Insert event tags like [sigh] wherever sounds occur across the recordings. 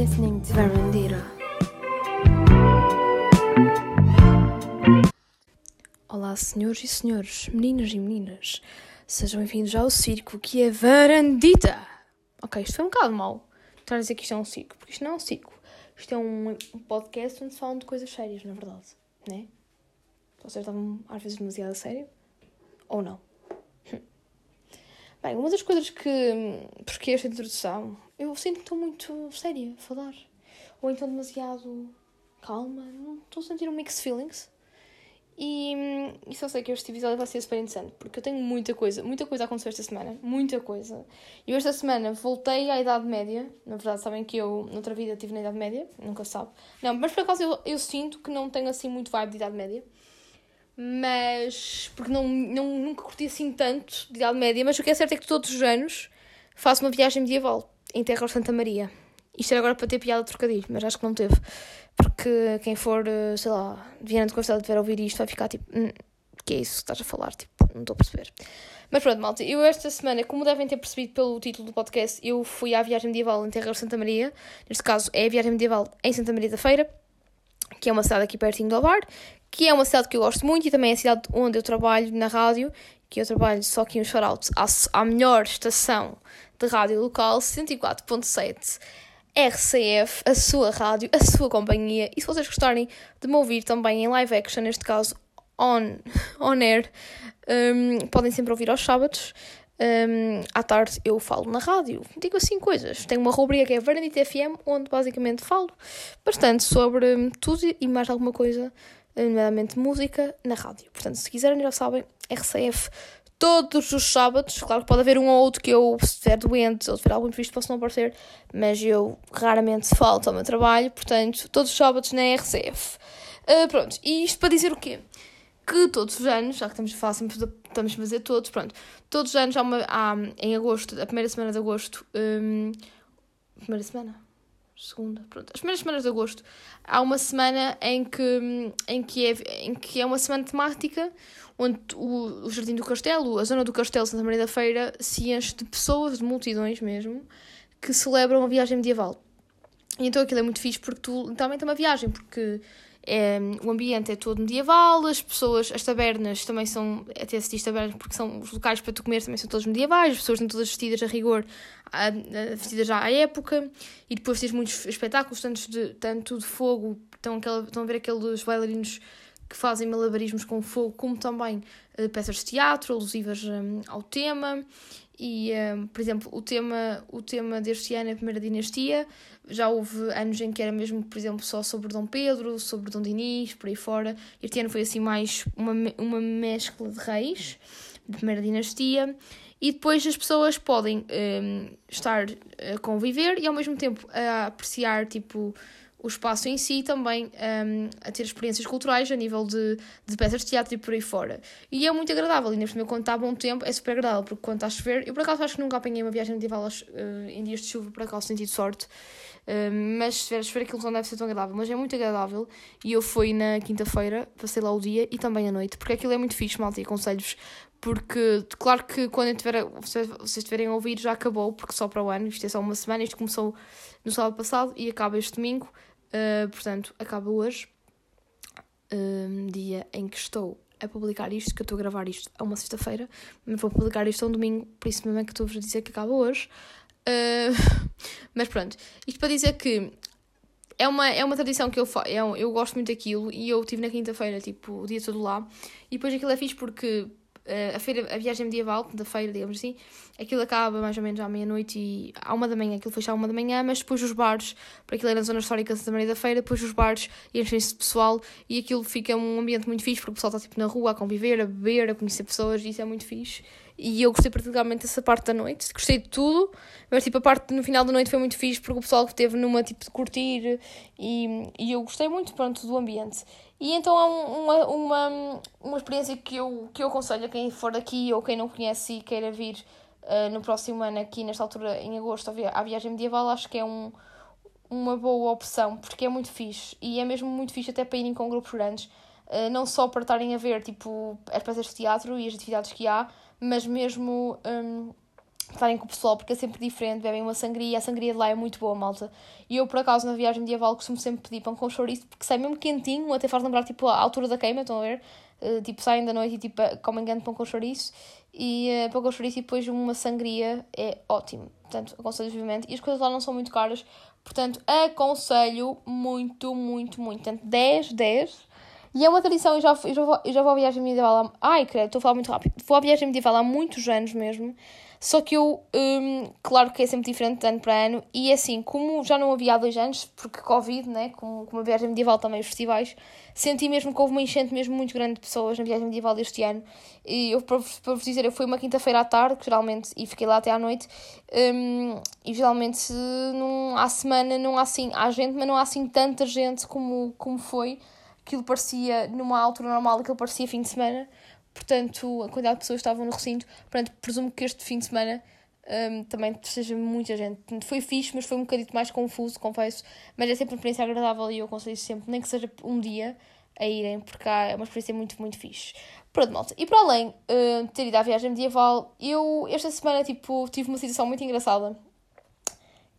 listening to Verandira. Olá, senhores e senhores, meninas e meninas. Sejam bem-vindos ao circo que é Varandita. Ok, isto foi um bocado mau. Estar a dizer que isto é um circo, porque isto não é um circo. Isto é um, podcast onde se falam de coisas sérias, na verdade. Né? Vocês estavam às vezes demasiado a sério? Ou não? Bem, uma das coisas que. Porque esta introdução. Eu sinto que estou muito séria a falar. Ou então demasiado calma. Não estou a sentir um mixed feelings. E, e só sei que este episódio vai ser super interessante. Porque eu tenho muita coisa. Muita coisa aconteceu esta semana. Muita coisa. Eu esta semana voltei à Idade Média. Na verdade, sabem que eu, noutra vida, estive na Idade Média. Nunca se sabe. Não, mas por acaso eu, eu sinto que não tenho assim muito vibe de Idade Média mas porque não, não, nunca curti assim tanto de Idade Média, mas o que é certo é que todos os anos faço uma viagem medieval em Terra de Santa Maria. Isto era agora para ter piada de trocadilho, mas acho que não teve. Porque quem for, eh, sei lá, Viana de Castelo tiver a ouvir isto vai ficar tipo, hum, que é isso que estás a falar? Tipo, não estou a perceber. Mas pronto, malta, eu esta semana, como devem ter percebido pelo título do podcast, eu fui à viagem medieval em Terra de Santa Maria. Neste caso é a viagem medieval em Santa Maria da Feira, que é uma cidade aqui pertinho do Alvar, que é uma cidade que eu gosto muito e também é a cidade onde eu trabalho na rádio, que eu trabalho só aqui um shout-out à, à melhor estação de rádio local, 104.7 RCF, a sua rádio, a sua companhia. E se vocês gostarem de me ouvir também em live action, neste caso on, on air, um, podem sempre ouvir aos sábados. Um, à tarde eu falo na rádio, digo assim coisas. Tenho uma rubrica que é Varandita FM, onde basicamente falo bastante sobre tudo e mais alguma coisa nomeadamente música, na rádio. Portanto, se quiserem, já sabem, RCF todos os sábados. Claro que pode haver um ou outro que eu, se estiver doente ou tiver algum imprevisto, posso não aparecer, mas eu raramente falto ao meu trabalho, portanto, todos os sábados na RCF. Uh, pronto, e isto para dizer o quê? Que todos os anos, já que estamos a falar sempre, estamos a fazer todos, pronto, todos os anos há, uma, há em agosto, a primeira semana de agosto, um, primeira semana? Segunda, pronto, as primeiras semanas de agosto, há uma semana em que, em que, é, em que é uma semana temática onde o, o Jardim do Castelo, a zona do Castelo Santa Maria da Feira, se enche de pessoas, de multidões mesmo, que celebram a viagem medieval. E então aquilo é muito fixe porque tu literalmente é uma viagem, porque é, o ambiente é todo medieval, as pessoas, as tabernas também são, até se diz tabernas porque são os locais para tu comer também são todos medievais, as pessoas estão todas vestidas a rigor, a, a, vestidas já à época, e depois tens muitos espetáculos, tanto de, tanto de fogo, estão, aquela, estão a ver aqueles bailarinos que fazem malabarismos com fogo, como também uh, peças de teatro alusivas um, ao tema. E, um, por exemplo, o tema, o tema deste ano é a primeira dinastia. Já houve anos em que era mesmo, por exemplo, só sobre Dom Pedro, sobre Dom Dinis, por aí fora. Este ano foi assim mais uma, uma mescla de reis, de primeira dinastia. E depois as pessoas podem um, estar a conviver e ao mesmo tempo a apreciar, tipo, o espaço em si também um, a ter experiências culturais a nível de, de peças de teatro e por aí fora. E é muito agradável, e neste momento quando está bom tempo é super agradável, porque quando está a chover, eu por acaso acho que nunca apanhei uma viagem medieval uh, em dias de chuva, por acaso senti sorte, uh, mas se estiver a chover aquilo não deve ser tão agradável, mas é muito agradável, e eu fui na quinta-feira, passei lá o dia e também a noite, porque aquilo é muito fixe, malta, e aconselho-vos, porque claro que quando eu tiver, vocês estiverem a ouvir já acabou, porque só para o ano, isto é só uma semana, isto começou no sábado passado e acaba este domingo, Uh, portanto, acaba hoje, um, dia em que estou a publicar isto, que eu estou a gravar isto a uma sexta-feira, mas vou publicar isto a um domingo, por isso mesmo é que estou-vos a dizer que acaba hoje. Uh, [laughs] mas pronto, isto para dizer que é uma, é uma tradição que eu faço, é eu gosto muito daquilo e eu estive na quinta-feira, tipo, o dia todo lá, e depois aquilo é fixe porque a, feira, a viagem medieval, da feira, digamos assim, aquilo acaba mais ou menos à meia-noite e à uma da manhã, aquilo fecha à uma da manhã, mas depois os bares, para aquilo era na zona histórica de Santa Maria da Feira, depois os bares enchem-se de pessoal e aquilo fica um ambiente muito fixe, porque o pessoal está tipo na rua a conviver, a beber, a conhecer pessoas, e isso é muito fixe. E eu gostei particularmente dessa parte da noite, gostei de tudo, mas tipo a parte no final da noite foi muito fixe, porque o pessoal que teve numa tipo de curtir e, e eu gostei muito, pronto, do ambiente. E então é uma, uma, uma experiência que eu, que eu aconselho a quem for daqui ou quem não conhece e queira vir uh, no próximo ano aqui, nesta altura, em agosto, à viagem medieval, acho que é um, uma boa opção, porque é muito fixe. E é mesmo muito fixe até para irem com grupos grandes. Uh, não só para estarem a ver tipo, as peças de teatro e as atividades que há, mas mesmo um, estarem com o pessoal, porque é sempre diferente, bebem uma sangria, a sangria de lá é muito boa, malta. E eu, por acaso, na viagem medieval, costumo sempre pedir pão com chouriço, porque sai mesmo quentinho, até faz lembrar, tipo, a altura da queima, estão a ver? Uh, tipo, saem da noite e, tipo, comem grande pão com chouriço, e uh, pão com chouriço e depois uma sangria é ótimo. Portanto, aconselho vivamente. E as coisas lá não são muito caras, portanto, aconselho muito, muito, muito. Portanto, 10, 10. E é uma tradição, eu já, eu já, vou, eu já vou à viagem medieval há... Ai, credo, estou a falar muito rápido. Vou à viagem medieval há muitos anos mesmo. Só que eu, um, claro que é sempre diferente de ano para ano, e é assim, como já não havia há dois anos, porque Covid, né, como, como a viagem medieval também, os festivais, senti mesmo que houve uma enchente mesmo muito grande de pessoas na viagem medieval deste ano. E eu, para, para vos dizer, eu fui uma quinta-feira à tarde, geralmente, e fiquei lá até à noite, um, e geralmente não, à semana não há assim, há gente, mas não há assim tanta gente como, como foi. Aquilo parecia, numa altura normal, aquilo parecia fim de semana portanto, a quantidade de pessoas que estavam no recinto. Portanto, presumo que este fim de semana um, também seja muita gente. Foi fixe, mas foi um bocadinho mais confuso, confesso. Mas é sempre uma experiência agradável e eu aconselho sempre, nem que seja um dia, a irem, porque é uma experiência muito, muito fixe. Pronto, malta. E para além uh, de ter ido à viagem medieval, eu esta semana tipo, tive uma situação muito engraçada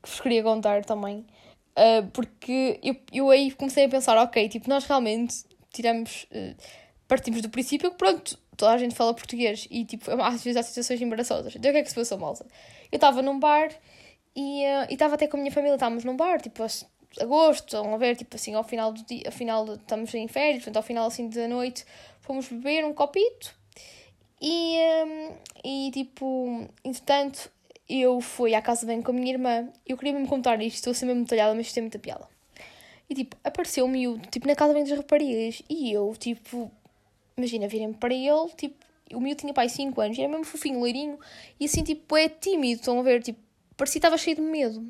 que vos queria contar também. Uh, porque eu, eu aí comecei a pensar, ok, tipo, nós realmente tiramos. Uh, partimos do princípio que, pronto, toda a gente fala português e, tipo, às vezes há situações embaraçosas. Então, o que é que se passou, malta? Eu estava num bar e uh, estava até com a minha família, estávamos num bar, tipo, agosto, estão a ver, tipo, assim, ao final do dia, ao final, estamos em férias, portanto, ao final, assim, da noite, fomos beber um copito e, um, e tipo, entretanto, eu fui à casa bem com a minha irmã eu queria mesmo contar isto, estou a ser mesmo mas isto é muita piada. E, tipo, apareceu um miúdo, tipo, na casa bem das raparigas e eu, tipo, imagina, virem para ele, tipo, o miúdo tinha pai 5 anos, era mesmo fofinho, loirinho, e assim, tipo, é tímido, estão a ver, tipo, parecia que estava cheio de medo.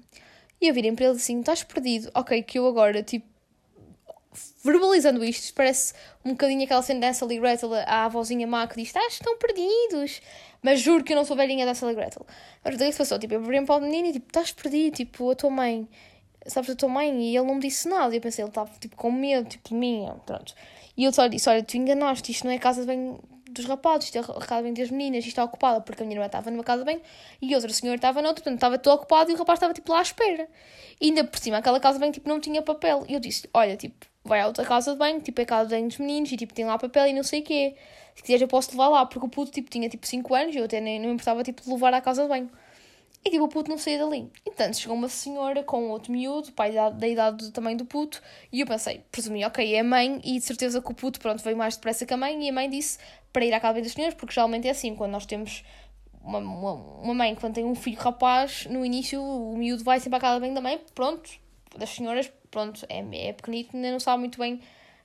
E eu virem para ele assim, estás perdido, ok, que eu agora, tipo, verbalizando isto, parece um bocadinho aquela cena dessa ali Gretel, a avózinha má que diz, estás, estão perdidos. Mas juro que eu não sou velhinha dessa ali Gretel. Mas daí se passou, tipo, eu virei para o menino e tipo, estás perdido, tipo, a tua mãe, sabes a tua mãe? E ele não me disse nada. E eu pensei, ele estava, tipo, com medo, tipo, de mim, pronto. E eu só disse: Olha, tu enganaste, isto não é casa de banho dos rapazes, isto é casa de banho das meninas, isto está ocupada, porque a minha irmã estava numa casa de banho e outra senhora estava noutra, portanto estava todo ocupado e o rapaz estava tipo lá à espera. E ainda por cima, aquela casa de banho tipo, não tinha papel. E eu disse: Olha, tipo, vai à outra casa de banho, tipo, é a casa de banho dos meninos e tipo, tem lá papel e não sei o quê. Se quiseres, eu posso levar lá, porque o puto tipo, tinha tipo 5 anos e eu até nem não me importava tipo, de levar à casa de banho. E tipo, o puto não saía dali. Então chegou uma senhora com outro miúdo, pai da, da idade também do puto, e eu pensei, presumi, ok, é a mãe, e de certeza que o puto, pronto, veio mais depressa que a mãe, e a mãe disse para ir à casa das senhoras, porque geralmente é assim, quando nós temos uma, uma, uma mãe, quando tem um filho rapaz, no início o miúdo vai sempre à casa bem da mãe, pronto, das senhoras, pronto, é, é pequenito, ainda não sabe muito bem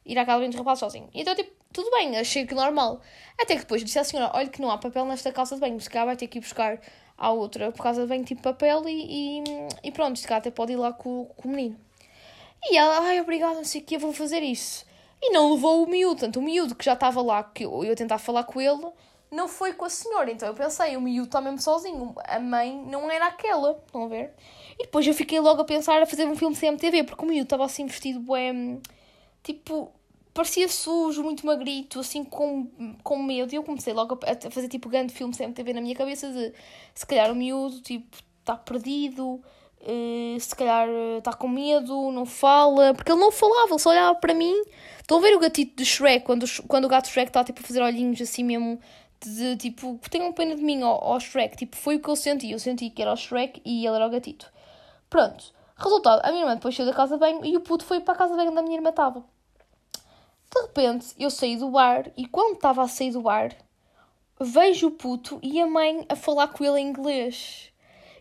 ir à casa bem dos rapazes sozinho. Então, tipo, tudo bem, achei que normal. Até que depois disse à senhora, olha que não há papel nesta casa de banho, se calhar vai ter que ir buscar à outra por causa de tipo papel e, e, e pronto, se até pode ir lá com, com o menino. E ela, ai, obrigada, não sei o que, eu vou fazer isso. E não levou o miúdo, tanto o miúdo que já estava lá, que eu ia tentar falar com ele, não foi com a senhora. Então eu pensei, o miúdo está mesmo sozinho, a mãe não era aquela, estão a ver? E depois eu fiquei logo a pensar a fazer um filme CMTV, porque o miúdo estava assim vestido, bué, tipo, parecia sujo, muito magrito, assim com, com medo. E eu comecei logo a, fazer tipo grande filme CMTV na minha cabeça de se calhar o miúdo tipo está perdido, uh, se calhar está com medo, não fala, porque ele não falava, ele só olhava para mim. Estão a ver o gatito de Shrek, quando, quando o gato Shrek está tipo, a fazer olhinhos assim mesmo, de, tipo, tenham pena de mim ao, ao Shrek. Tipo, foi o que eu senti. Eu senti que era o Shrek e ele era o gatito. Pronto. Resultado, a minha irmã depois saiu da casa banho e o puto foi para a casa banho onde a minha irmã estava. De repente, eu saí do bar e quando estava a sair do bar, vejo o puto e a mãe a falar com ele em inglês.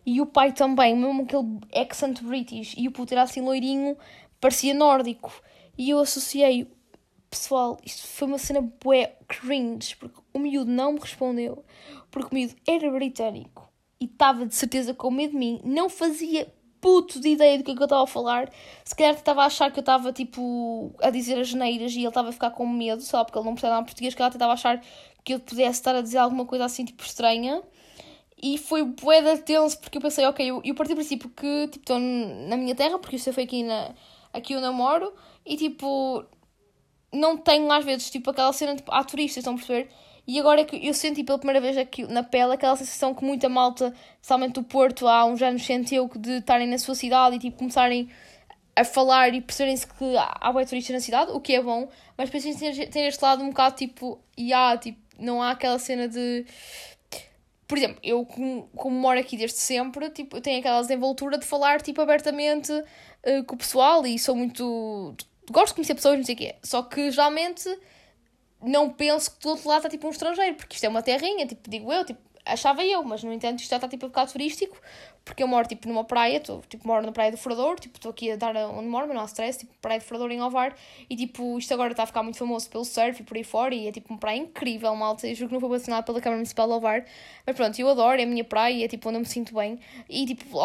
E o pai também, mesmo aquele accent british. E o puto era assim loirinho, parecia nórdico. E eu associei, pessoal, isto foi uma cena bué cringe, porque o miúdo não me respondeu, porque o miúdo era britânico e estava de certeza com medo de mim, não fazia puto de ideia do que, é que eu estava a falar. Se calhar estava a achar que eu estava tipo a dizer as neiras e ele estava a ficar com medo, só porque ele não percebe nada português, que ela estava a achar que eu pudesse estar a dizer alguma coisa assim tipo estranha. E foi bué da tenso, porque eu pensei, ok, eu, eu parti do princípio que tipo, estou na minha terra, porque isso foi aqui, na, aqui onde eu moro, e tipo, não tenho às vezes tipo aquela cena tipo, há turistas, estão a perceber? E agora é que eu senti pela primeira vez aqui na pele aquela sensação que muita malta, especialmente do Porto, há uns anos sentiu de estarem na sua cidade e tipo começarem a falar e perceberem-se que há bem turistas na cidade, o que é bom, mas depois tem, tem este lado um bocado tipo, e há, tipo, não há aquela cena de. Por exemplo, eu como, como moro aqui desde sempre, tipo, eu tenho aquela desenvoltura de falar tipo, abertamente uh, com o pessoal e sou muito. Gosto de conhecer pessoas, não sei o quê. Só que geralmente não penso que do outro lado está tipo um estrangeiro, porque isto é uma terrinha, tipo, digo eu, tipo, achava eu, mas no entanto isto já está tipo um bocado turístico, porque eu moro tipo numa praia, tô, tipo, moro na praia do Furador, tipo, estou aqui a dar onde moro, mas não há stress, tipo, praia do Furador em Alvar, e tipo, isto agora está a ficar muito famoso pelo surf e por aí fora, e é tipo uma praia incrível, malta, eu juro que não foi patrocinado pela Câmara Municipal de Alvar, mas pronto, eu adoro, é a minha praia, é tipo onde eu me sinto bem, e tipo,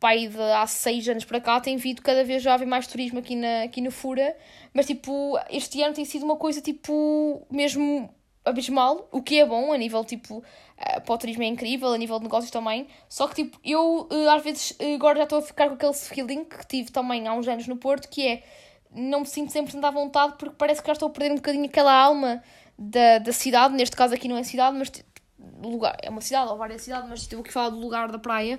pai de há seis anos para cá tem vindo cada vez já haver mais turismo aqui, na, aqui no Fura, mas tipo, este ano tem sido uma coisa tipo, mesmo abismal, o que é bom a nível tipo, uh, para o turismo é incrível, a nível de negócios também. Só que tipo, eu uh, às vezes uh, agora já estou a ficar com aquele feeling que tive também há uns anos no Porto, que é não me sinto sempre à vontade porque parece que já estou a perder um bocadinho aquela alma da, da cidade, neste caso aqui não é cidade, mas lugar, é uma cidade ou várias cidades, mas aqui a falar do lugar da praia,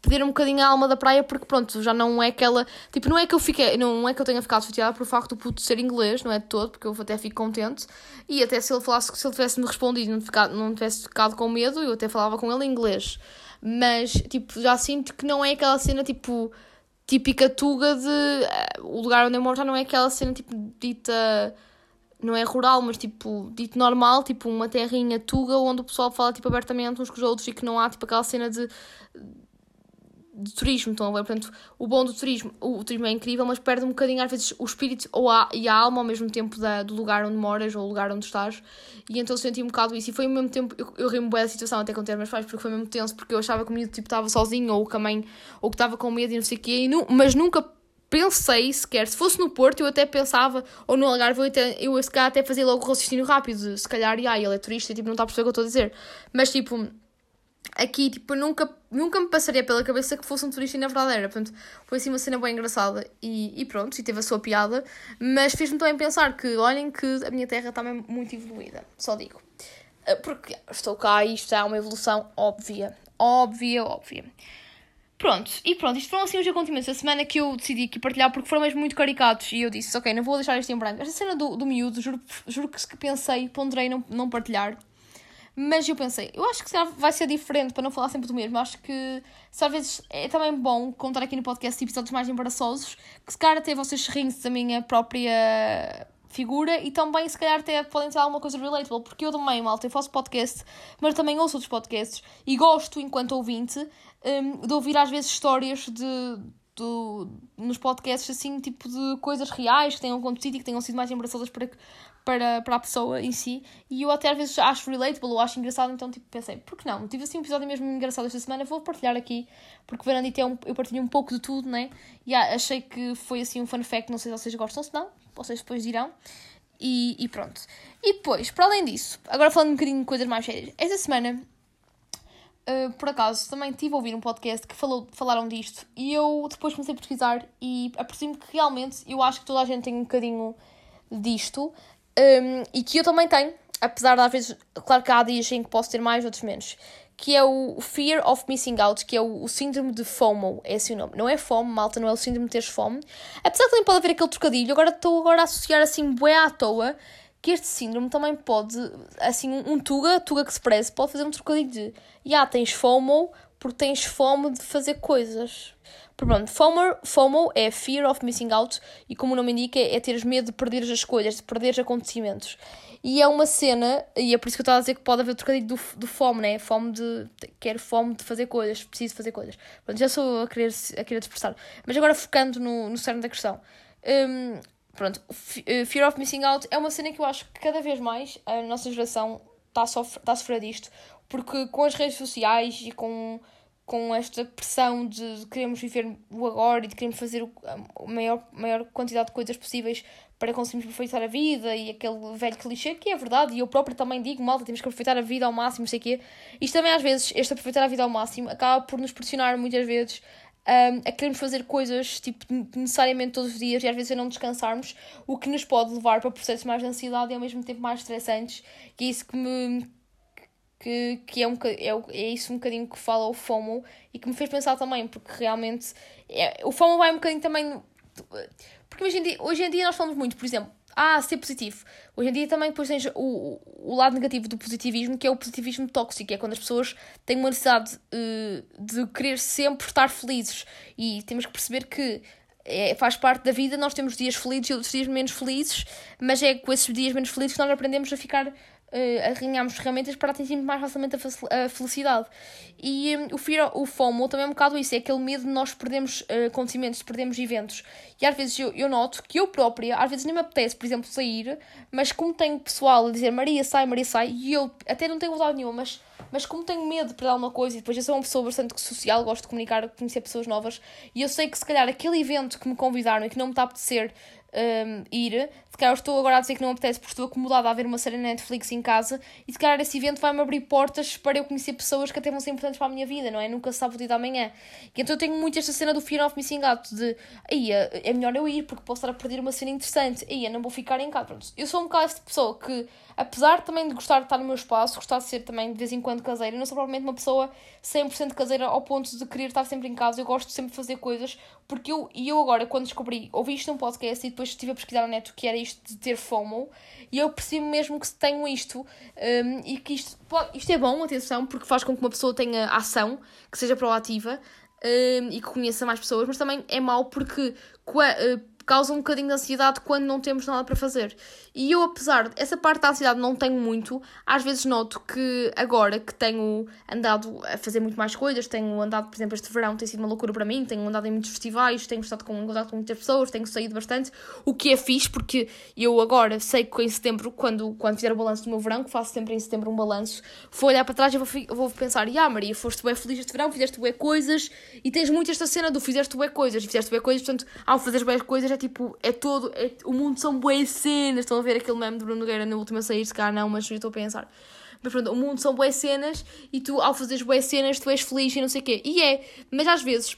perder um bocadinho a alma da praia porque pronto, já não é aquela, tipo, não é que eu fiquei, não é que eu tenha ficado chateada por o facto do puto ser inglês, não é de todo, porque eu até fico contente, e até se ele falasse, se ele tivesse me respondido não, ficado, não tivesse ficado com medo, eu até falava com ele em inglês, mas, tipo, já sinto que não é aquela cena, tipo, típica tuga de, uh, o lugar onde eu moro já não é aquela cena, tipo, dita não é rural, mas tipo, dito normal, tipo uma terrinha tuga onde o pessoal fala tipo abertamente uns com os outros e que não há tipo aquela cena de, de turismo, estão a ver? Portanto, o bom do turismo, o, o, turismo é incrível, mas perde um bocadinho às vezes o espírito ou a, e a alma ao mesmo tempo da, do lugar onde moras ou o lugar onde estás. E então senti um bocado isso. E foi ao mesmo tempo, eu, eu ri-me bem da situação até com ter meus pais, porque foi mesmo tenso, porque eu achava que o menino tipo estava sozinho ou que a mãe, ou que estava com medo e não sei o quê, e não, mas nunca pensei sequer, se fosse no Porto, eu até pensava, ou no Algarve, eu, até, eu se calhar até fazia logo o raciocínio rápido, se calhar, e ele é turista, tipo, não está a perceber o que eu estou a dizer. Mas, tipo, aqui, tipo, nunca, nunca me passaria pela cabeça que fosse um turista e na verdade era. Portanto, foi assim uma cena bem engraçada e, e pronto, e teve a sua piada, mas fez-me também pensar que, olhem que a minha terra está mesmo muito evoluída, só digo. Eh, porque estou cá e isto é uma evolução óbvia, óbvia, óbvia. Pronto, e pronto, isto foram assim os acontecimentos da semana que eu decidi aqui partilhar porque foram mesmo muito caricatos e eu disse, ok, não vou deixar isto em branco. Esta cena do, do miúdo, juro, juro que pensei, ponderei não, não partilhar, mas eu pensei, eu acho que vai ser diferente para não falar sempre do mesmo. acho que se às vezes é também bom contar aqui no podcast episódios mais embaraçosos, que se calhar até vocês riem da minha própria figura e também se calhar até podem ter alguma coisa relatable, porque eu também, malta, eu faço podcast, mas também ouço outros podcasts e gosto, enquanto ouvinte, um, de ouvir às vezes histórias de, nos podcasts assim, tipo de coisas reais que tenham acontecido e que tenham sido mais embaraçosas para, para, para a pessoa em si. E eu até às vezes acho relatable ou acho engraçado, então tipo, pensei, por que não? Tive assim um episódio mesmo engraçado esta semana, vou partilhar aqui, porque Verandite é um, eu partilho um pouco de tudo, né? E ah, achei que foi assim um fun fact, não sei se vocês gostam, se não, vocês depois dirão. E, e pronto. E depois, para além disso, agora falando um bocadinho de coisas mais sérias, esta semana, uh, por acaso, também tive a ouvir um podcast que falou, falaram disto e eu depois comecei a pesquisar e apercebi-me que realmente eu acho que toda a gente tem um bocadinho disto um, e que eu também tenho, apesar de às vezes, claro que há dias em que posso ter mais, outros menos que é o Fear of Missing Out, que é o, o síndrome de FOMO, é esse o nome. Não é fome, malta, não é o síndrome de teres fome. Apesar que também pode haver aquele trocadilho, agora estou agora a associar assim bué à toa, que este síndrome também pode, assim, um, tuga, tuga que se preze, pode fazer um trocadilho de, já, tens FOMO porque tens fome de fazer coisas. Pronto, FOMO, FOMO é Fear of Missing Out e como o nome indica é teres medo de perder as escolhas, de perder acontecimentos. E é uma cena, e é por isso que eu estava a dizer que pode haver trocadilho do, do fome, né? Fome de. Quero fome de fazer coisas, preciso fazer coisas. Pronto, já sou a querer, a querer expressar. Mas agora focando no, no cerne da questão. Um, pronto, uh, Fear of Missing Out é uma cena que eu acho que cada vez mais a nossa geração está a, sofrer, está a sofrer disto. Porque com as redes sociais e com com esta pressão de queremos viver o agora e de queremos fazer a maior, maior quantidade de coisas possíveis para conseguirmos aproveitar a vida e aquele velho clichê que é verdade, e eu próprio também digo, malta, temos que aproveitar a vida ao máximo, sei quê. Isto também às vezes, este aproveitar a vida ao máximo, acaba por nos pressionar muitas vezes um, a queremos fazer coisas tipo, necessariamente todos os dias e às vezes a não descansarmos, o que nos pode levar para processos mais de ansiedade e ao mesmo tempo mais estressantes. E é isso que me. que, que é, um, é, é isso um bocadinho que fala o FOMO e que me fez pensar também, porque realmente. É, o FOMO vai um bocadinho também. Porque hoje em, dia, hoje em dia nós falamos muito, por exemplo, ah, ser positivo. Hoje em dia também depois tens o, o lado negativo do positivismo, que é o positivismo tóxico, é quando as pessoas têm uma necessidade uh, de querer sempre estar felizes. E temos que perceber que é, faz parte da vida, nós temos dias felizes e outros dias menos felizes, mas é com esses dias menos felizes que nós aprendemos a ficar uh, arranhamos ferramentas para atingirmos mais facilmente a, felicidade. E um, o, fear, o FOMO também é um bocado isso, é aquele medo de nós perdermos uh, acontecimentos, perdermos eventos. E às vezes eu, eu noto que eu própria, às vezes nem me apetece, por exemplo, sair, mas como tenho pessoal a dizer Maria sai, Maria sai, e eu até não tenho vontade nenhuma, mas mas como tenho medo de perder alguma coisa e depois eu sou uma pessoa bastante social, gosto de comunicar, conhecer pessoas novas e eu sei que se calhar aquele evento que me convidaram e que não me está a apetecer um, ir. Se calhar estou agora a dizer que não apetece porque estou acomodada a ver uma série na Netflix em casa e se calhar esse evento vai-me abrir portas para eu conhecer pessoas que até vão ser importantes para a minha vida, não é? Nunca se sabe o dia da manhã. E então eu tenho muito esta cena do Fear of Missing Out, de aí é melhor eu ir porque posso estar a perder uma cena interessante, aí não vou ficar em casa. Pronto, eu sou um bocado esta pessoa que, apesar também de gostar de estar no meu espaço, gostar de ser também de vez em quando caseira, eu não sou provavelmente uma pessoa 100% caseira ao ponto de querer estar sempre em casa. Eu gosto sempre de fazer coisas porque eu, e eu agora, quando descobri, ouvi isto num podcast e depois estive a pesquisar na net o que era isto de ter FOMO, e eu percebo mesmo que tenho isto um, e que isto, pode, isto é bom, atenção, porque faz com que uma pessoa tenha ação, que seja proativa um, e que conheça mais pessoas, mas também é mau porque uh, causa um bocadinho de ansiedade quando não temos nada para fazer. E eu, apesar essa parte da ansiedade não tenho muito, às vezes noto que agora que tenho andado a fazer muito mais coisas, tenho andado, por exemplo, este verão tem sido uma loucura para mim, tenho andado em muitos festivais, tenho estado com, contato com muitas pessoas, tenho saído bastante, o que é fixe, porque eu agora sei que em setembro, quando, quando fizer o balanço do meu verão, que faço sempre em setembro um balanço, vou olhar para trás e vou, vou pensar, ah Maria, foste bem feliz este verão, fizeste bem coisas, e tens muito esta cena do fizeste bem coisas, e fizeste bem coisas, portanto, ao fazer bem coisas é tipo, é todo, é, o mundo são boas cenas, estão a ver aquele meme de Bruno Nogueira na última sair, se calhar não, mas eu estou a pensar. Mas pronto, o mundo são boas cenas e tu, ao fazeres boas cenas, tu és feliz e não sei o quê. E é, mas às vezes,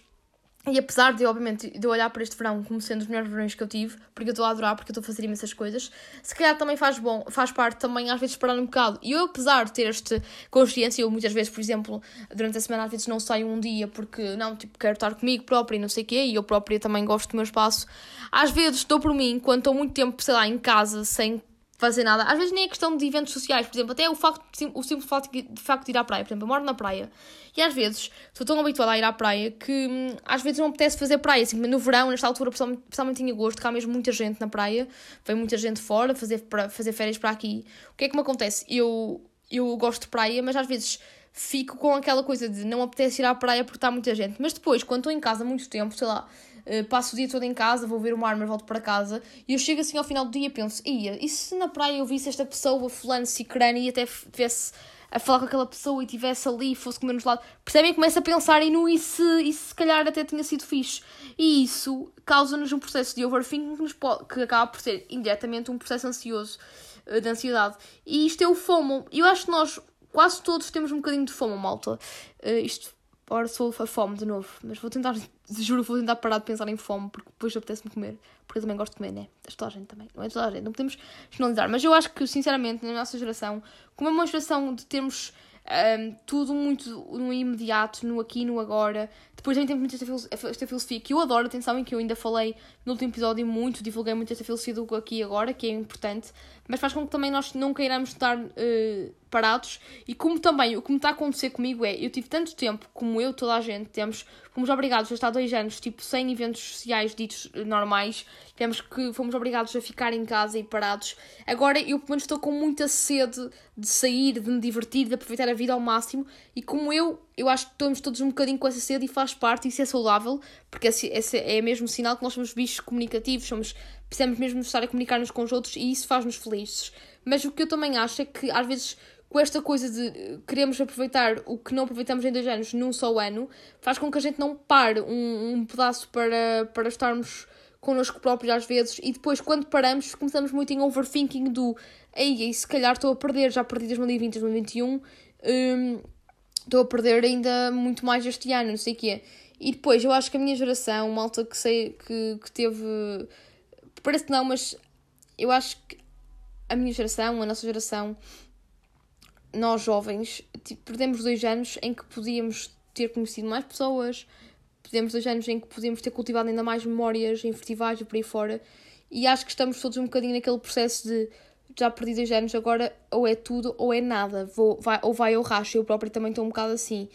e apesar de, obviamente, de eu olhar para este verão como sendo os melhores verões que eu tive, porque eu estou a adorar, porque eu estou a fazer imensas coisas, se calhar também faz bom, faz parte também às vezes parar um bocado. E eu, apesar de ter esta consciência, eu muitas vezes, por exemplo, durante a semana às vezes não saio um dia porque, não, tipo, quero estar comigo própria e não sei o quê, e eu própria também gosto do meu espaço. Às vezes estou por mim, quando estou muito tempo, sei lá, em casa, sem fazer nada. Às vezes nem é questão de eventos sociais, por exemplo, até o, facto, o simples facto de, facto de ir à praia. Por exemplo, eu moro na praia e às vezes estou tão habituada a ir à praia que hum, às vezes não apetece fazer praia. Assim, no verão, nesta altura, principalmente em agosto, há mesmo muita gente na praia, vem muita gente fora fazer, para, fazer férias para aqui. O que é que me acontece? Eu, eu gosto de praia, mas às vezes fico com aquela coisa de não apetece ir à praia porque está muita gente. Mas depois, quando estou em casa muito tempo, sei lá, uh, passo o dia todo em casa, vou ver o mar, mas volto para casa, e eu chego assim ao final do dia e penso, ia, e se na praia eu visse esta pessoa, fulano, cicrano, e até tivesse a falar com aquela pessoa e estivesse ali e fosse comer nos lados, percebem? Começa a pensar e no e se, e se, calhar até tinha sido fixe. E isso causa-nos um processo de overthinking que, nos pode, que acaba por ser indiretamente um processo ansioso, uh, de ansiedade. E isto é o FOMO. Eu acho que nós Quase todos temos um bocadinho de fome, malta. Uh, isto, ora, sou a fome de novo. Mas vou tentar, [laughs] juro, vou tentar parar de pensar em fome, porque depois apetece-me comer. Porque eu também gosto de comer, né? Toda a gente também. Não é toda a gente, não podemos generalizar. Mas eu acho que, sinceramente, na nossa geração, como é uma geração de termos um, tudo muito no imediato, no aqui, no agora. Depois também temos muito esta, esta filosofia que eu adoro, atenção, em que eu ainda falei no último episódio muito, divulguei muito esta filosofia do aqui e agora, que é importante, mas faz com que também nós não queiramos estar uh, parados. E como também, o que me está a acontecer comigo é, eu tive tanto tempo, como eu, toda a gente, temos, fomos obrigados a estar dois anos, tipo, sem eventos sociais ditos normais, temos que, fomos obrigados a ficar em casa e parados. Agora eu, pelo menos, estou com muita sede de sair, de me divertir, de aproveitar a vida ao máximo, e como eu, eu acho que estamos todos um bocadinho com essa sede e faz parte, isso é saudável, porque esse, esse é mesmo sinal que nós somos bichos comunicativos, somos, precisamos mesmo estar a comunicar-nos com os outros e isso faz-nos felizes. Mas o que eu também acho é que às vezes com esta coisa de queremos aproveitar o que não aproveitamos em dois anos num só ano, faz com que a gente não pare um, um pedaço para, para estarmos connosco próprios às vezes e depois quando paramos começamos muito em overthinking do ei, se calhar estou a perder, já perdi 2020, 2021, hum, estou a perder ainda muito mais este ano, não sei o quê. E depois, eu acho que a minha geração, malta que sei que, que teve. Parece que não, mas eu acho que a minha geração, a nossa geração, nós jovens, tipo, perdemos dois anos em que podíamos ter conhecido mais pessoas, perdemos dois anos em que podíamos ter cultivado ainda mais memórias em festivais e por aí fora. E acho que estamos todos um bocadinho naquele processo de já perdi dois anos, agora ou é tudo ou é nada, Vou, vai, ou vai ou racho. Eu próprio também estou um bocado assim.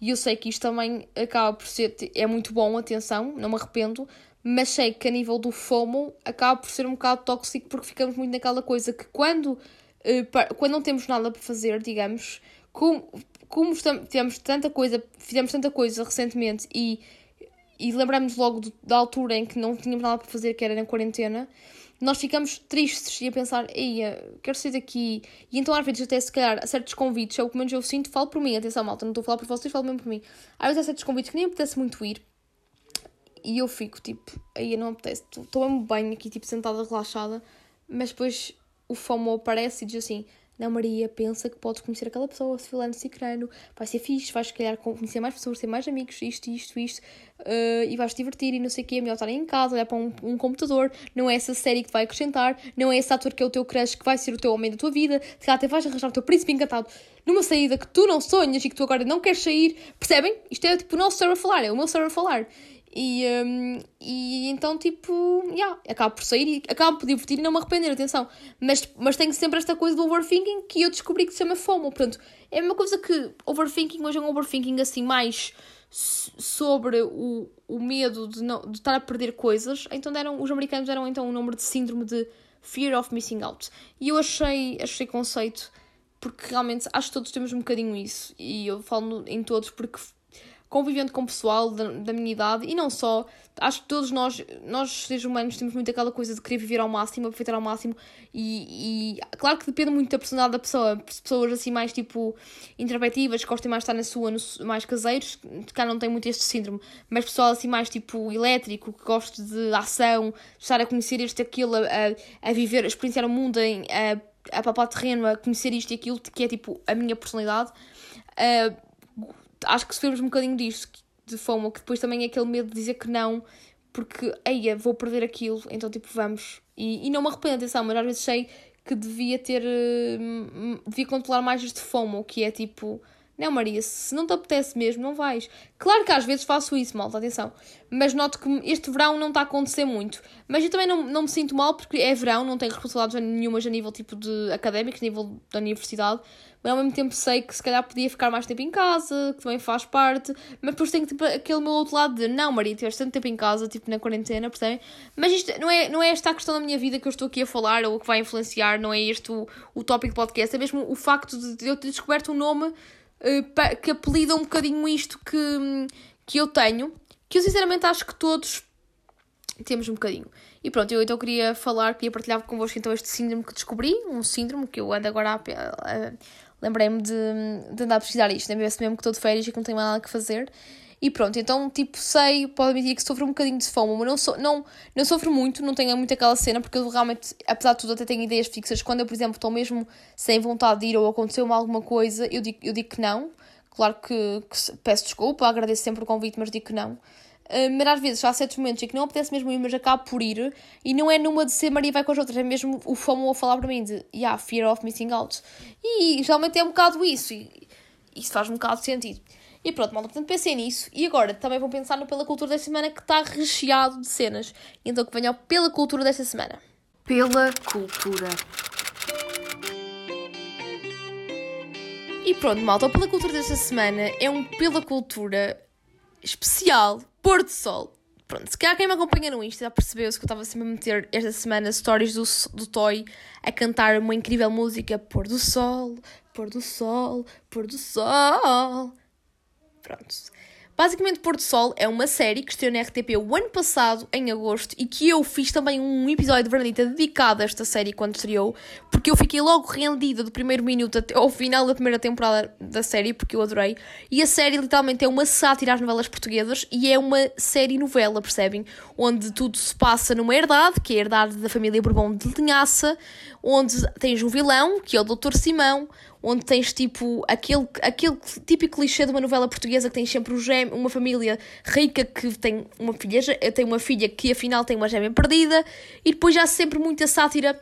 E eu sei que isto também acaba por ser, é muito bom, atenção, não me arrependo, mas sei que a nível do FOMO acaba por ser um bocado tóxico porque ficamos muito naquela coisa que quando, quando não temos nada para fazer, digamos, como, como tivemos tanta coisa, fizemos tanta coisa recentemente e, e lembramos logo da altura em que não tínhamos nada para fazer, que era na quarentena, nós ficamos tristes e a pensar, eia, quero sair daqui. E então às vezes até se calhar certos convites, é o que menos eu sinto, falo por mim, atenção malta, não estou a falar por vocês, falo mesmo por mim. Às vezes há certos convites que nem apetece muito ir, e eu fico tipo, aí não apetece, estou mesmo bem aqui, tipo, sentada, relaxada, mas depois o FOMO aparece e diz assim: Não, Maria, pensa que podes conhecer aquela pessoa, se fulano, cicrano, vai ser fixe, vais, se calhar, conhecer mais pessoas, ter mais amigos, isto, isto, isto, uh, e vais te divertir e não sei o quê. É melhor estar em casa, olhar para um, um, computador, não é essa série que vai acrescentar, não é esse ator que é o teu crush que vai ser o teu homem da tua vida, se calhar até vais arranjar o teu príncipe encantado numa saída que tu não sonhas e que tu agora não queres sair, percebem? Isto é tipo o nosso server a falar, é o meu server a falar. E, um, e então, tipo, yeah, acabo por sair e acabo por divertir e não me arrepender, atenção. Mas, mas tenho sempre esta coisa do overthinking que eu descobri que se chama FOMO. Pronto, é uma coisa que overthinking hoje é um overthinking assim mais sobre o, o medo de, não, de estar a perder coisas. Então deram, os americanos deram então o número de síndrome de Fear of Missing Out. E eu achei, achei conceito porque realmente acho que todos temos um bocadinho isso. E eu falo em todos porque convivendo com o pessoal da, da, minha idade e não só. Acho que todos nós, nós seres humanos, temos muito aquela coisa de querer viver ao máximo, aproveitar ao máximo. E, e claro que depende muito da personalidade da pessoa. Pessoas assim mais tipo introvertidas, que gostem mais de estar na sua, no, mais caseiros, cá não tem muito este síndrome. Mas pessoal assim mais tipo elétrico, que gosta de ação, de estar a conhecer este aquilo, a, a, a viver, a experienciar o mundo, em, a, a papar terreno, a conhecer isto e aquilo, que é tipo a minha personalidade. Uh, acho que sofremos um bocadinho disto, de fome, que depois também é aquele medo de dizer que não, porque, eia, vou perder aquilo, então tipo, vamos. E, e não me arrependo, atenção, mas às vezes sei que devia ter, uh, devia controlar mais este FOMO, que é tipo, não Maria, se não te apetece mesmo, não vais. Claro que às vezes faço isso, malta, atenção, mas noto que este verão não está a acontecer muito. Mas eu também não, não me sinto mal, porque é verão, não tenho responsabilidades nenhumas a nível tipo de académico, a nível da universidade, mas ao mesmo tempo sei que se calhar podia ficar mais tempo em casa, que também faz parte, mas depois tenho tipo, aquele meu outro lado de não, Maria, tiveste tanto tempo em casa, tipo na quarentena, percebem? Mas isto não é, não é esta a questão da minha vida que eu estou aqui a falar ou que vai influenciar, não é este o, o tópico do podcast, é mesmo o facto de eu ter descoberto um nome que apelida um bocadinho isto que, que eu tenho, que eu sinceramente acho que todos temos um bocadinho. E pronto, eu então queria falar, queria partilhar convosco então este síndrome que descobri, um síndrome que eu ando agora a, lembrei-me de, de andar a pesquisar isto, né? mesmo que estou de férias e que não tenho mais nada que fazer. E pronto, então, tipo, sei, pode admitir que sofro um bocadinho de fome, mas não, so, não, não sofro muito, não tenho muito aquela cena, porque eu realmente, apesar de tudo, até tenho ideias fixas. Quando eu, por exemplo, estou mesmo sem vontade de ir ou aconteceu-me alguma coisa, eu digo, eu digo que não. Claro que, que peço desculpa, agradeço sempre o convite, mas digo que não. Uh, mas às vezes há certos momentos em que não apetece mesmo ir, mas acabo por ir, e não é numa de ser Maria vai com as outras, é mesmo o FOMO a falar para mim de yeah, fear of missing out. E geralmente é um bocado isso, e isso faz um bocado de sentido. E pronto, malta, portanto pensei nisso, e agora também vou pensar no Pela Cultura desta semana que está recheado de cenas. Então que venham pela cultura desta semana. Pela cultura. E pronto, malta, o Pela Cultura desta semana é um Pela Cultura especial pôr do sol. Pronto, se calhar quem me acompanha no Insta já percebeu-se que eu estava sempre a meter esta semana stories do, do Toy a cantar uma incrível música Pôr do Sol, Pôr do Sol, Pôr do Sol. Pronto. Basicamente, Porto Sol é uma série que estreou na RTP o ano passado, em agosto, e que eu fiz também um episódio de Vernita dedicado a esta série quando estreou, porque eu fiquei logo rendida do primeiro minuto até ao final da primeira temporada da série, porque eu adorei. E a série literalmente é uma sátira às novelas portuguesas e é uma série novela, percebem? Onde tudo se passa numa herdade, que é a herdade da família Bourbon de Linhaça, onde tens um vilão, que é o Dr. Simão, onde tens tipo aquele, aquele típico clichê de uma novela portuguesa que tens sempre um gêmeo, uma família rica que tem uma filha, tem uma filha que afinal tem uma gêmea perdida, e depois há sempre muita sátira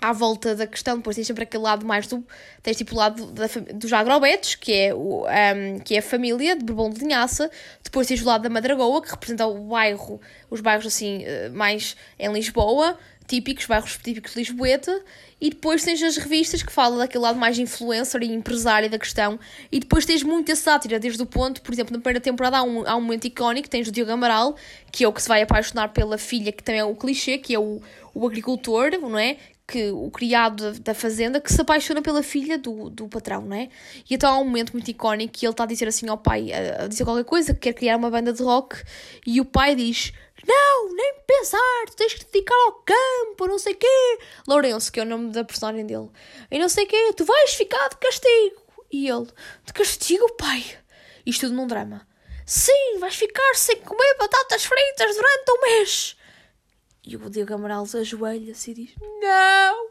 à volta da questão, depois tens sempre aquele lado mais do. Tens tipo o lado da, dos agrobetes, que é, o, um, que é a família de Bourbon de Linhaça, depois tens o lado da Madragoa, que representa o bairro, os bairros assim, eh, mais em Lisboa, típicos, bairros típicos de Lisboeta, e depois tens as revistas que falam daquele lado mais influencer e empresário da questão, e depois tens muita sátira, desde o ponto, por exemplo, na primeira temporada há um, há um momento icónico, tens o Diogo Amaral, que é o que se vai apaixonar pela filha, que também é o clichê, que é o, o agricultor, não é? que o criado da, da, fazenda que se apaixona pela filha do, do patrão, não é? E então há um momento muito icónico que ele está a dizer assim ao pai, a, a dizer qualquer coisa, que quer criar uma banda de rock, e o pai diz: Não, nem pensar, tu tens que te dedicar ao campo, não sei quê. Lourenço, que é o nome da personagem dele, e não sei quê, tu vais ficar de castigo. E ele: De castigo, pai? Isto tudo num drama. Sim, vais ficar sem comer batatas fritas durante um mês. E o Diego Amaral ajoelha-se e diz: Não!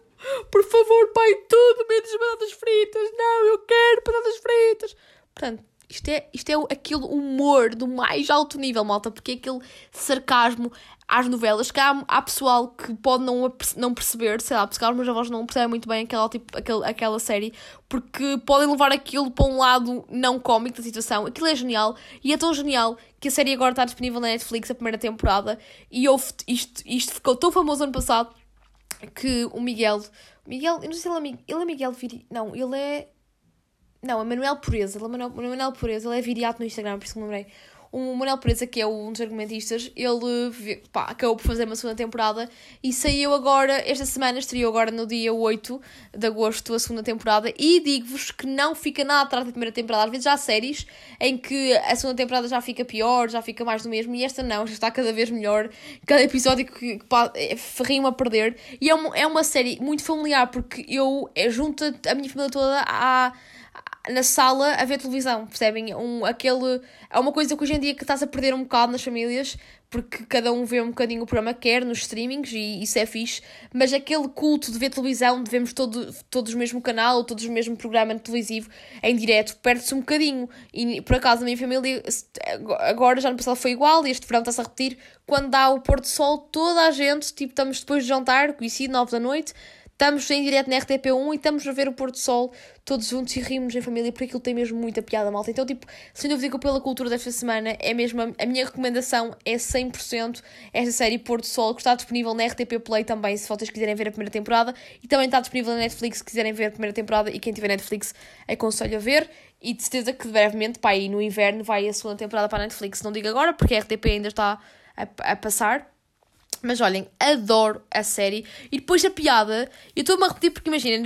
Por favor, pai, tudo menos batatas fritas! Não, eu quero batatas fritas! Portanto, isto é, isto é aquele humor do mais alto nível, malta, porque é aquele sarcasmo às novelas que há, há pessoal que pode não, não perceber, sei lá, porque os meus avós não percebem muito bem aquela, tipo, aquele, aquela série, porque podem levar aquilo para um lado não cómico da situação. Aquilo é genial e é tão genial que a série agora está disponível na Netflix, a primeira temporada, e houve, isto, isto ficou tão famoso ano passado que o Miguel. Miguel, eu não sei se ele é, ele é Miguel Viri. Não, ele é. Não, é Manuel Pureza. É Manuel, Pureza, ele é viriato no Instagram, por isso que me lembrei. O Manuel Presa, que é um dos argumentistas, ele pá, acabou por fazer uma segunda temporada e saiu agora, esta semana, estreou agora no dia 8 de agosto a segunda temporada. E digo-vos que não fica nada atrás da primeira temporada. Às vezes há séries em que a segunda temporada já fica pior, já fica mais do mesmo, e esta não, já está cada vez melhor. Cada episódio que, que é ferrinho a perder. E é uma, é uma série muito familiar, porque eu é, junto a minha família toda a na sala a ver televisão, percebem? Um, aquele, é uma coisa que hoje em dia que estás a perder um bocado nas famílias, porque cada um vê um bocadinho o programa que quer nos streamings e isso é fixe, mas aquele culto de ver televisão, de vermos todo, todos o mesmo canal, todos o mesmo programa televisivo em direto, perde-se um bocadinho. E por acaso a minha família, agora já no passado foi igual, e este verão está-se a repetir, quando dá o pôr do sol, toda a gente, tipo, estamos depois de jantar, coincide, 9 da noite, Estamos em direto na RTP1 e estamos a ver o pôr do sol todos juntos e rimos em família porque aquilo tem mesmo muita piada, malta. Então, tipo, sem dúvida que pela cultura desta semana é mesmo a, a minha recomendação é 100% esta série Pôr do Sol que está disponível na RTP Play também se vocês quiserem ver a primeira temporada e também está disponível na Netflix se quiserem ver a primeira temporada e quem tiver Netflix aconselho a ver e de certeza que brevemente, pá, aí no inverno vai a segunda temporada para a Netflix. Não digo agora porque a RTP ainda está a, a passar mas olhem, adoro a série. E depois a piada, eu estou-me a repetir porque imaginem,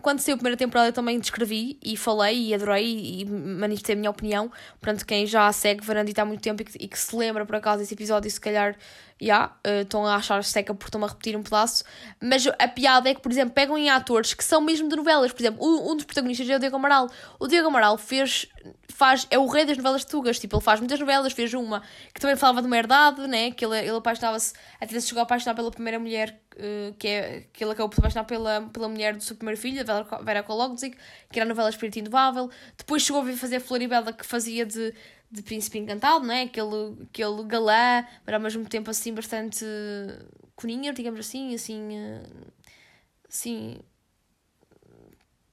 quando saiu a primeira temporada eu também descrevi e falei e adorei e, manifestei a minha opinião. Portanto, quem já segue Varandita há muito tempo e que, e que se lembra por acaso desse episódio, se calhar yeah, uh, estão a achar seca porque estão a repetir um pedaço. Mas a piada é que, por exemplo, pegam em atores que são mesmo de novelas. Por exemplo, um, um dos protagonistas é o Diego Amaral. O Diego Amaral fez, faz, é o rei das novelas tugas. Tipo, ele faz muitas novelas, fez uma que também falava de uma herdade, né? Que ele, ele apaixonava-se, até se chegou a apaixonar pela primeira mulher uh, que, é, que ele acabou por apaixonar pela, pela mulher do seu primeiro filho, Vera, Vera que era a novela Espírito Inovável. Depois chegou a fazer a Floribela, que fazia de de príncipe encantado, não é? Aquele, aquele galã, mas ao mesmo tempo assim bastante coninha, digamos assim, assim, assim,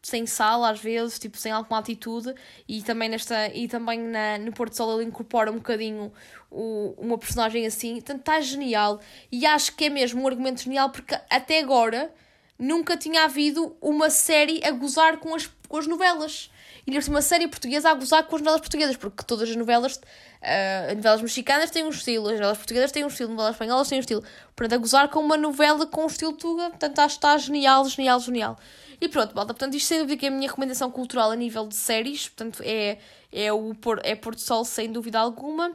sem sal às vezes, tipo, sem alguma atitude, e também nesta, e também na, no Porto Sol ele incorpora um bocadinho o, uma personagem assim, portanto está genial, e acho que é mesmo um argumento genial, porque até agora nunca tinha havido uma série a gozar com as, com as novelas e ainda uma série portuguesa a gozar com as novelas portuguesas, porque todas as novelas, uh, as novelas mexicanas têm um estilo, as novelas portuguesas têm um estilo, as novelas espanholas têm um estilo. Portanto, a gozar com uma novela com um estilo tuga, portanto, acho que está genial, genial, genial. E pronto, malta, portanto, isto sem dúvida que é a minha recomendação cultural a nível de séries, portanto, é, é o Por, é Porto Sol sem dúvida alguma.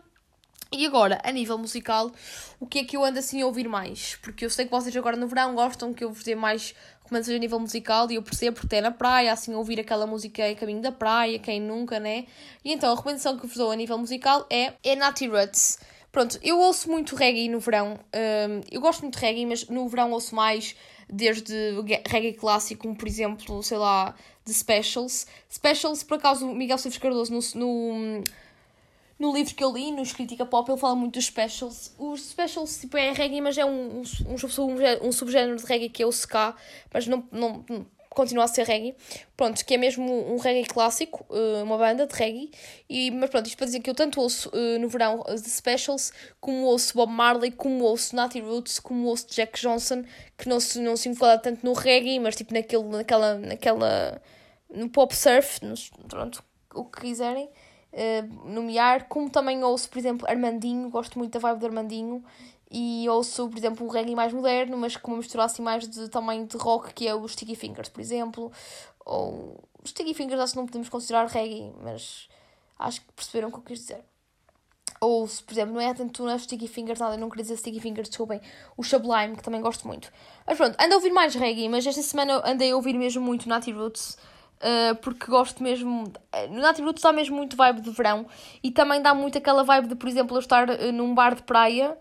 E agora, a nível musical, o que é que eu ando assim a ouvir mais? Porque eu sei que vocês agora no verão gostam que eu vos dê mais recomendações a nível musical e eu percebo porque é na praia, assim, ouvir aquela música em caminho da praia, quem nunca, né? E então a recomendação que vos dou a nível musical é, é Natty Roots. Pronto, eu ouço muito reggae no verão. Um, eu gosto muito de reggae, mas no verão ouço mais desde reggae clássico, como por exemplo, sei lá, de Specials. Specials, por acaso, Miguel Silves Cardoso, no, no, no livro que eu li, no Crítica Pop, ele fala muito dos Specials. Os Specials, tipo, é reggae, mas é um, um, um, subgénero de reggae que é o ska, mas não, não, continua a ser reggae. Pronto, que é mesmo um reggae clássico, eh, uma banda de reggae. E, mas pronto, isto para dizer que eu tanto ouço uh, no verão The Specials, como ouço Bob Marley, como ouço Natty Roots, como ouço Jack Johnson, que não se, não se enquadra tanto no reggae, mas tipo naquele, naquela, naquela, no pop surf, no, pronto, o que quiserem. Uh, nomear, como também ouço, por exemplo, Armandinho, gosto muito da vibe do Armandinho, e ouço, por exemplo, um reggae mais moderno, mas com uma mistura assim mais de tamanho de rock, que é o Sticky Fingers, por exemplo. Ou Sticky Fingers acho que não podemos considerar reggae, mas acho que perceberam o que eu quis dizer. Ou, por exemplo, não é tanto não é Sticky Fingers, nada, eu não queria dizer Sticky Fingers, desculpem. O Sublime, que também gosto muito. Mas pronto, ando a ouvir mais reggae, mas esta semana andei a ouvir mesmo muito Natty Roots. Uh, porque gosto mesmo. No Natty Roots dá mesmo muito vibe de verão e também dá muito aquela vibe de, por exemplo, eu estar uh, num bar de praia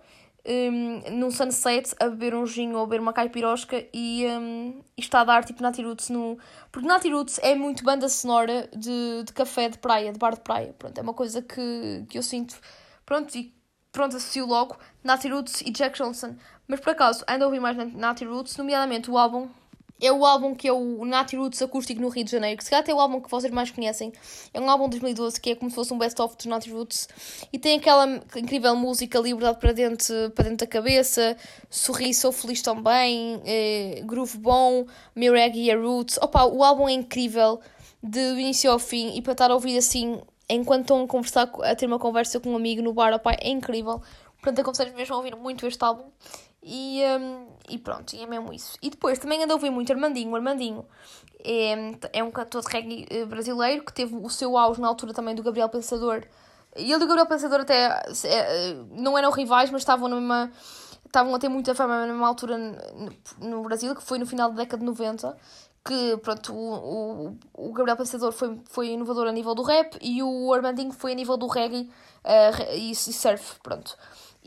um, num sunset a beber um gin ou a beber uma caipirosca e, um, e está a dar tipo Nati Roots no... Porque Nati Roots é muito banda sonora de, de café de praia, de bar de praia. Pronto, é uma coisa que, que eu sinto. Pronto, e pronto, associo logo Nati Roots e Jack Johnson. Mas por acaso ando a ouvir mais Nati Roots, nomeadamente o álbum é o álbum que é o Natty Roots Acústico no Rio de Janeiro, que se calhar até é o álbum que vocês mais conhecem. É um álbum de 2012 que é como se fosse um best-of dos Natty Roots e tem aquela incrível música Liberdade para dentro, para dentro da cabeça, Sorri, Sou Feliz também, eh, Groove Bom, Meu Reggae a Roots. Opa, o álbum é incrível de início ao fim e para estar a ouvir assim enquanto estão a conversar, a ter uma conversa com um amigo no bar, opa, é incrível. Portanto, aconselho mesmo a ouvir muito este álbum. E, um, e pronto, e é mesmo isso. E depois também ando a ouvir muito Armandinho. Armandinho é, é um cantor de reggae eh, brasileiro que teve o seu auge na altura também do Gabriel Pensador. E ele e o Gabriel Pensador até é, não eram rivais, mas estavam na mesma. Estavam a ter muita fama na mesma altura no Brasil, que foi no final da década de 90 que pronto, o, o, o Gabriel Pensador foi, foi inovador a nível do rap e o Armandinho foi a nível do reggae uh, e, e surf, pronto.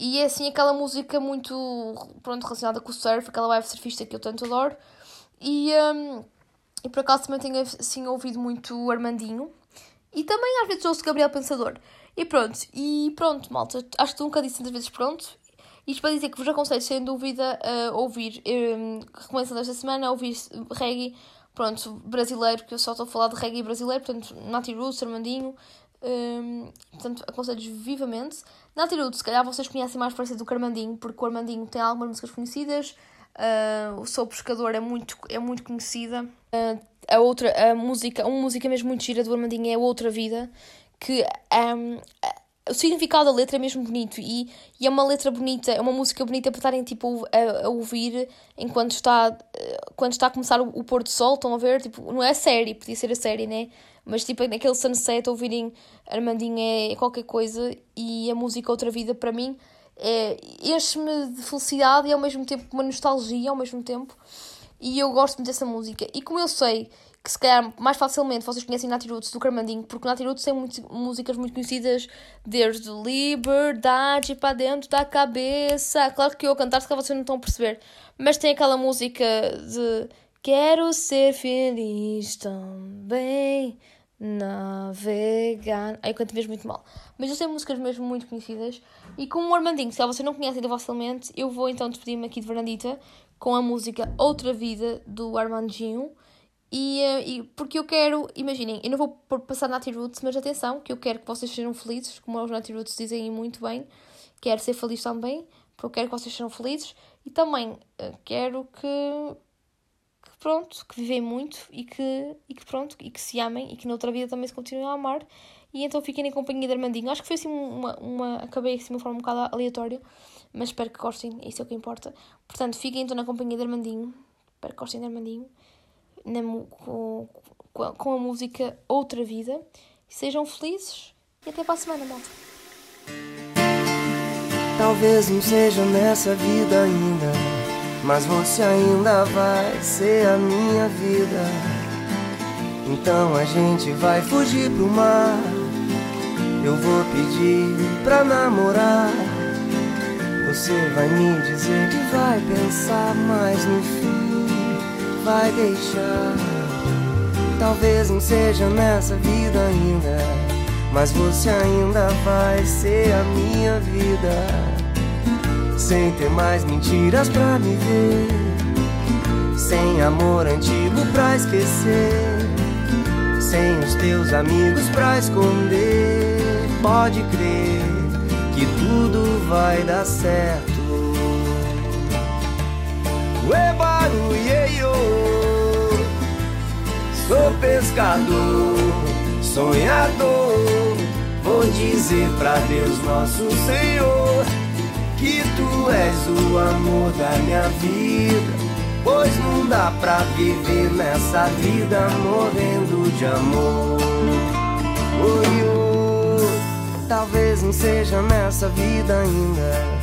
E é assim aquela música muito pronto, relacionada com o surf, aquela vibe surfista que eu tanto adoro. E, um, e por acaso também tenho assim, ouvido muito o Armandinho. E também às vezes ouço Gabriel Pensador. E pronto, e pronto, malta. Acho que nunca disse tantas vezes pronto. Isto para dizer que vos aconselho sem dúvida a ouvir, um, recomendação desta semana, a ouvir reggae, pronto, brasileiro, que eu só estou a falar de reggae brasileiro, portanto, Nati Roots, Armandinho, um, portanto, aconselho vivamente. Na se calhar vocês conhecem mais parecido do que o Armandinho, porque o Armandinho tem algumas músicas conhecidas. Uh, o Sou Pescador é muito, é muito conhecida. Uh, a outra, a música, uma música mesmo muito gira do Armandinho é Outra Vida, que um, o significado da letra é mesmo bonito e, e é uma letra bonita, é uma música bonita para estarem tipo, a, a ouvir enquanto está, quando está a começar o, o pôr do sol, estão a ver? Tipo, não é série, podia ser a série, né? Mas tipo, naquele sunset, ouvirem Armandinho é qualquer coisa e a música Outra Vida para mim é, enche-me de felicidade e ao mesmo tempo uma nostalgia ao mesmo tempo. E eu gosto muito dessa música. E como eu sei que se calhar mais facilmente vocês conhecem Nati Roots do Armandinho, porque Nati Roots tem muito, músicas muito conhecidas desde Liberdade para dentro da cabeça. Claro que eu cantar, se calhar vocês não estão a perceber, mas tem aquela música de Quero ser feliz também navegar. Aí eu canto mesmo muito mal. Mas eu sei músicas mesmo muito conhecidas. E como o Armandinho, se você não conhece ainda facilmente, eu vou então despedir-me aqui de Fernandita com a música Outra Vida do Armandinho. E, eh, e porque eu quero, imaginem, eu não vou passar Natty Roots, mas atenção, que eu quero que vocês sejam felizes, como os Natty Roots dizem muito bem. Quero ser feliz também, porque eu quero que vocês sejam felizes. E também eh, quero que pronto, que vivem muito e que, e que pronto, e que se amem e que noutra vida também se continuem a amar. E então fiquem em companhia de Armandinho. Acho que foi assim uma. uma acabei assim de uma forma um bocado aleatória, mas espero que gostem, isso é o que importa. Portanto, fiquem então na companhia de Armandinho. Espero que gostem de Armandinho. Na, com, com, com a música Outra Vida. Sejam felizes e até para a semana, malta. Talvez não seja nessa vida ainda mas você ainda vai ser a minha vida. Então a gente vai fugir pro mar. Eu vou pedir pra namorar. Você vai me dizer que vai pensar, mas no fim vai deixar. Talvez não seja nessa vida ainda, mas você ainda vai ser a minha vida. Sem ter mais mentiras pra me ver, sem amor antigo pra esquecer, sem os teus amigos pra esconder. Pode crer que tudo vai dar certo. Uebaru, ieio. Sou pescador, sonhador. Vou dizer pra Deus, nosso Senhor, que tu és o amor da minha vida. Pois não dá pra viver nessa vida morrendo de amor. Oi, oh, talvez não seja nessa vida ainda,